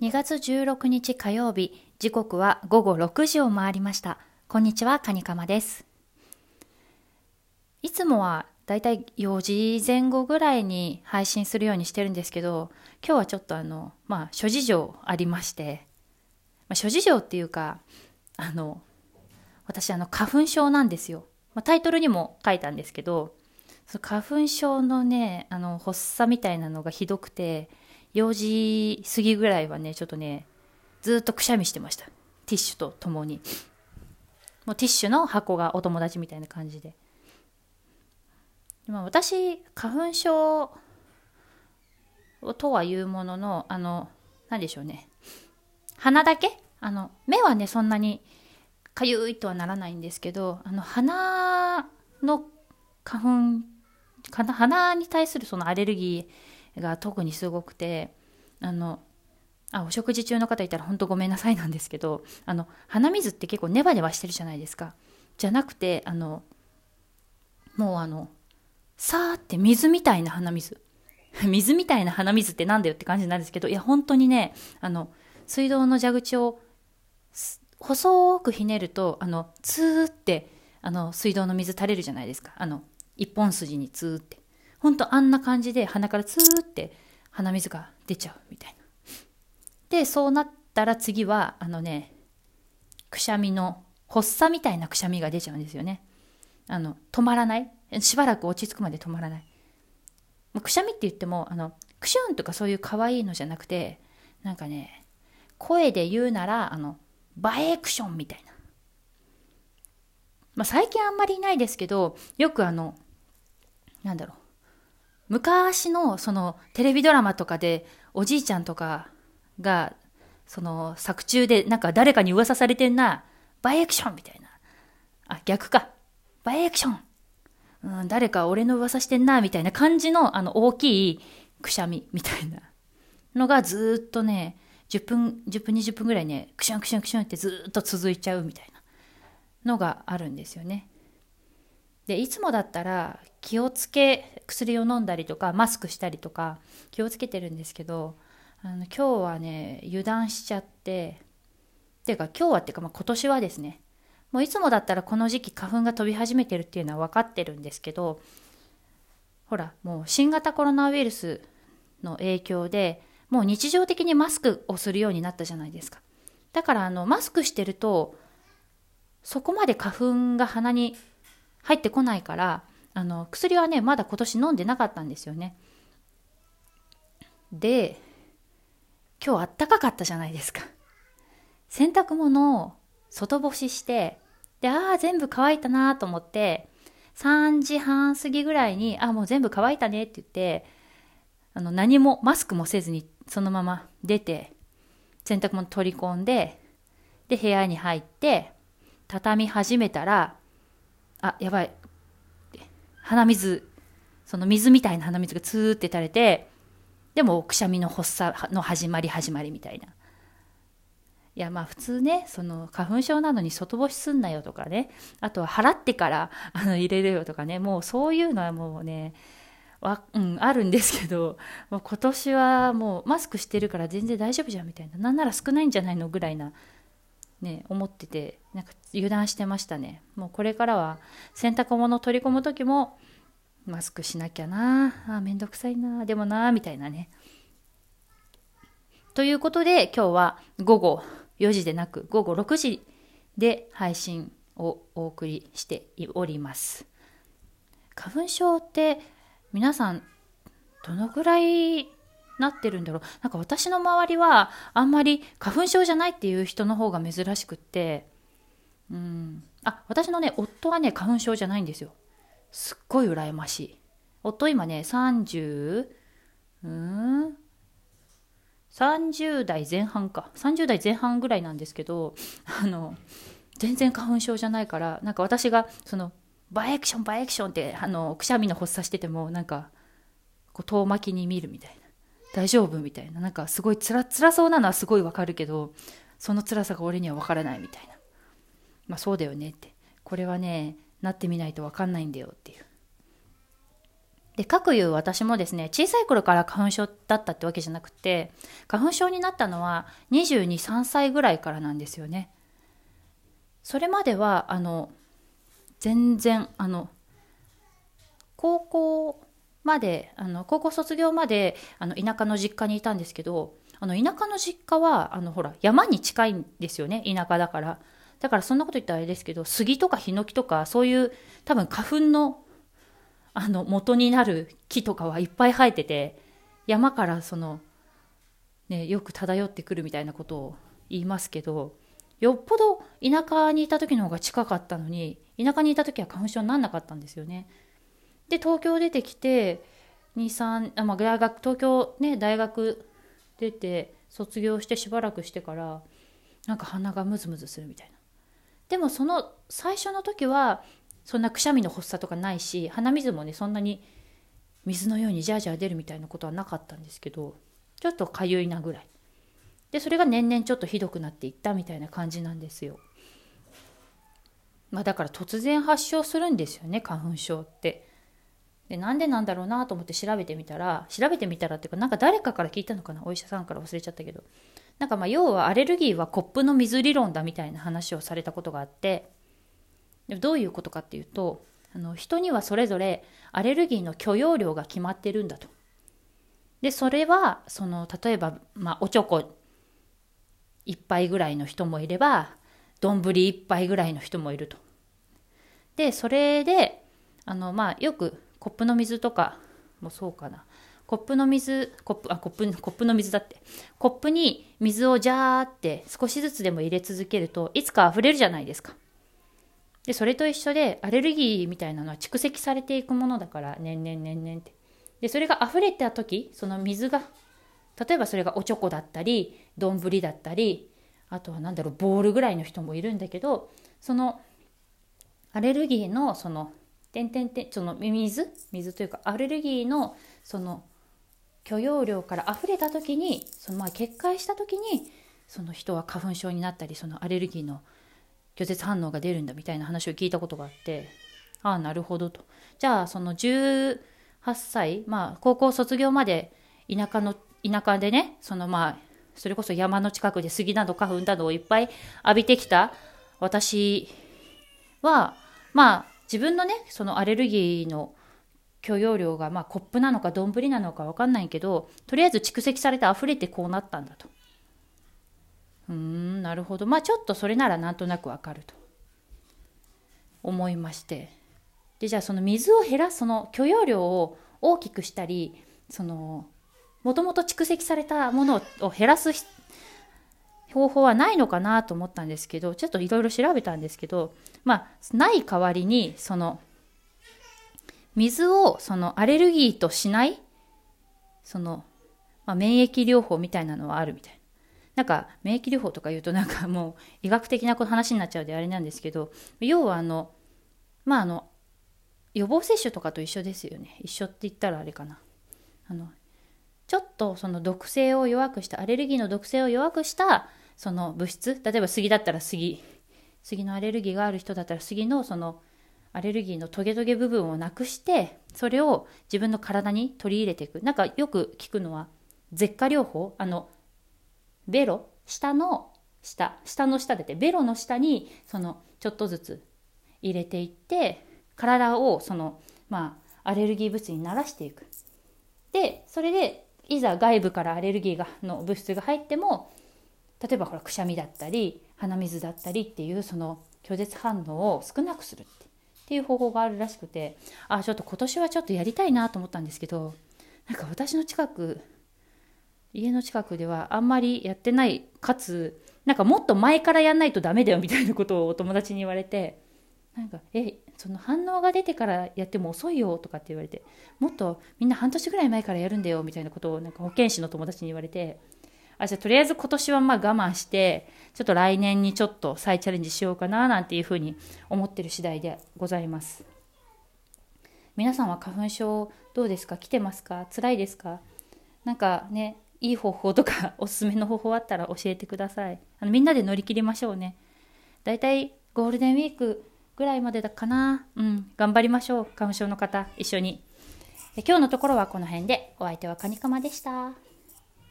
2月16日火曜日、時刻は午後6時を回りました。こんにちは、カニカマです。いつもはだいたい4時前後ぐらいに配信するようにしてるんですけど、今日はちょっとあの、まあ、諸事情ありまして、まあ、諸事情っていうか、あの、私あの、花粉症なんですよ。まあ、タイトルにも書いたんですけど、その花粉症のね、あの、発作みたいなのがひどくて、4時過ぎぐらいはね、ちょっとね、ずっとくしゃみしてました。ティッシュとともに。もうティッシュの箱がお友達みたいな感じで。まあ、私、花粉症とはいうものの、あの、何でしょうね。鼻だけ？あの、目はね、そんなにかゆいとはならないんですけど、あの、鼻の花粉、鼻に対するそのアレルギーが特にすごくて、あの、あ、お食事中の方いたら本当ごめんなさいなんですけど、あの、鼻水って結構ネバネバしてるじゃないですか。じゃなくて、あの、もうあの、さーって水みたいな鼻水。水みたいな鼻水ってなんだよって感じなんですけど、いや、本当にね、あの、水道の蛇口を細くひねると、あの、ツーって、あの、水道の水垂れるじゃないですか。あの、一本筋にツーって。ほんとあんな感じで鼻からツーって鼻水が出ちゃうみたいな。で、そうなったら次は、あのね、くしゃみの、発作みたいなくしゃみが出ちゃうんですよね。あの、止まらない。しばらく落ち着くまで止まらない。くしゃみって言っても、あの、クシュンとかそういう可愛いのじゃなくて、なんかね、声で言うなら、あの、バエクションみたいな。まあ、最近あんまりいないですけど、よくあの、なんだろう。昔のそのテレビドラマとかでおじいちゃんとかがその作中でなんか誰かに噂されてんな、バイアクションみたいな。あ、逆か。バイアクション。うん、誰か俺の噂してんな、みたいな感じのあの大きいくしゃみみたいなのがずっとね、10分、10分20分ぐらいね、クシュンクシュンクシュンってずっと続いちゃうみたいなのがあるんですよね。で、いつもだったら気をつけ、薬を飲んだりとか、マスクしたりとか、気をつけてるんですけど、あの今日はね、油断しちゃって、っていうか今日はっていうか、まあ、今年はですね、もういつもだったらこの時期花粉が飛び始めてるっていうのは分かってるんですけど、ほら、もう新型コロナウイルスの影響で、もう日常的にマスクをするようになったじゃないですか。だからあの、マスクしてると、そこまで花粉が鼻に入ってこないから、あの、薬はね、まだ今年飲んでなかったんですよね。で、今日あったかかったじゃないですか。洗濯物を外干しして、で、ああ、全部乾いたなと思って、3時半過ぎぐらいに、あ、もう全部乾いたねって言って、あの、何も、マスクもせずに、そのまま出て、洗濯物取り込んで、で、部屋に入って、畳み始めたら、あ、やばい。鼻水、その水みたいな鼻水がツーって垂れて、でもくしゃみの発作の始まり始まりみたいな。いやまあ普通ね、その花粉症なのに外干しすんなよとかね、あとは払ってからあの入れるよとかね、もうそういうのはもうね、わうん、あるんですけど、もう今年はもうマスクしてるから全然大丈夫じゃんみたいな、なんなら少ないんじゃないのぐらいな、ね、思ってて、なんか油断してましたね。もうこれからは洗濯物取り込む時もマスクしなきゃなあ、めんどくさいなでもなみたいなね。ということで今日は午後4時でなく午後6時で配信をお送りしております。花粉症って皆さんどのぐらいなってるんだろう。なんか私の周りはあんまり花粉症じゃないっていう人の方が珍しくってうん。あ私のね夫はね花粉症じゃないんですよ。すっごい羨ましい。夫今ね30うん？30代前半か。30代前半ぐらいなんですけどあの全然花粉症じゃないからなんか私がそのバイアクションバイアクションってあのくしゃみの発作しててもなんかこう遠巻きに見るみたいな。大丈夫？みたいな。なんかすごいつら辛そうなのはすごいわかるけどその辛さが俺にはわからないみたいな。まあそうだよねって。これはねなってみないとわかんないんだよっていう。で、各いう私もですね、小さい頃から花粉症だったってわけじゃなくて、花粉症になったのは22、3歳ぐらいからなんですよね。それまでは、あの、全然、あの、高校まで、あの、高校卒業まで、あの、田舎の実家にいたんですけど、あの、田舎の実家は、あの、ほら、山に近いんですよね、田舎だから。だからそんなこと言ったらあれですけど、杉とかヒノキとか、そういう多分花粉の、あの、元になる木とかはいっぱい生えてて、山からその、ね、よく漂ってくるみたいなことを言いますけど、よっぽど田舎にいた時の方が近かったのに、田舎にいた時は花粉症になんなかったんですよね。で、東京出てきて、2、3、あまあ、大学、東京ね、大学出て、卒業してしばらくしてから、なんか鼻がムズムズするみたいな。でもその最初の時はそんなくしゃみの発作とかないし鼻水もねそんなに水のようにジャージャー出るみたいなことはなかったんですけどちょっとかゆいなぐらい。でそれが年々ちょっとひどくなっていったみたいな感じなんですよ。まあだから突然発症するんですよね花粉症って。でなんでなんだろうなと思って調べてみたら調べてみたらっていうかなんか誰かから聞いたのかなお医者さんから忘れちゃったけどなんかまあ要はアレルギーはコップの水理論だみたいな話をされたことがあってどういうことかっていうとあの人にはそれぞれアレルギーの許容量が決まってるんだと。でそれはその例えば、まあ、おちょこ1杯ぐらいの人もいれば丼1杯ぐらいの人もいると。でそれであのまあよくコップの水とかもそうかなコップの水、コップ、あ、コップ、コップの水だって。コップに水をジャーって少しずつでも入れ続けるといつか溢れるじゃないですか。で、それと一緒でアレルギーみたいなのは蓄積されていくものだから、年々年々って。で、それが溢れた時、その水が、例えばそれがおちょこだったり、丼だったり、あとは何だろう、ボールぐらいの人もいるんだけど、そのアレルギーのその、てんてんてん、その水水というかアレルギーのその許容量から溢れた時にそのまあ決壊した時にその人は花粉症になったりそのアレルギーの拒絶反応が出るんだみたいな話を聞いたことがあってああなるほどと。じゃあその18歳まあ高校卒業まで田舎の田舎でねそのまあそれこそ山の近くで杉など花粉などをいっぱい浴びてきた私はまあ自分のねそのアレルギーの許容量がまあコップなのか丼なのか分かんないけどとりあえず蓄積されて溢れてこうなったんだと。うーんなるほど。まあちょっとそれならなんとなく分かると。思いまして。でじゃあその水を減らすその許容量を大きくしたりそのもともと蓄積されたものを減らす方法はないのかなと思ったんですけどちょっといろいろ調べたんですけどまあない代わりにその水をそのアレルギーとしないその、まあ、免疫療法みたいなのはあるみたいな。なんか免疫療法とか言うとなんかもう医学的な話になっちゃうであれなんですけど要はあのまああの予防接種とかと一緒ですよね一緒って言ったらあれかなあのちょっとその毒性を弱くしたアレルギーの毒性を弱くしたその物質例えば杉だったら杉杉のアレルギーがある人だったら杉のそのアレルギーのトゲトゲ部分をなくしてそれを自分の体に取り入れていく。なんかよく聞くのは舌下療法あのベロ下の下下の下でてベロの下にそのちょっとずつ入れていって体をそのまあアレルギー物質に慣らしていく。でそれでいざ外部からアレルギーがの物質が入っても例えばほらくしゃみだったり鼻水だったりっていうその拒絶反応を少なくするってっていう方法があるらしくてあちょっと今年はちょっとやりたいなと思ったんですけどなんか私の近く家の近くではあんまりやってないかつなんかもっと前からやんないとダメだよみたいなことをお友達に言われてなんかえその反応が出てからやっても遅いよとかって言われてもっとみんな半年ぐらい前からやるんだよみたいなことをなんか保健師の友達に言われてあ、じゃあとりあえず今年はまあ我慢して、ちょっと来年にちょっと再チャレンジしようかななんていうふうに思ってる次第でございます。皆さんは花粉症どうですか？来てますか？辛いですか？なんかね、いい方法とかおすすめの方法あったら教えてください。あのみんなで乗り切りましょうね。だいたいゴールデンウィークぐらいまでだかな。うん、頑張りましょう。花粉症の方、一緒に。今日のところはこの辺でお相手はカニカマでした。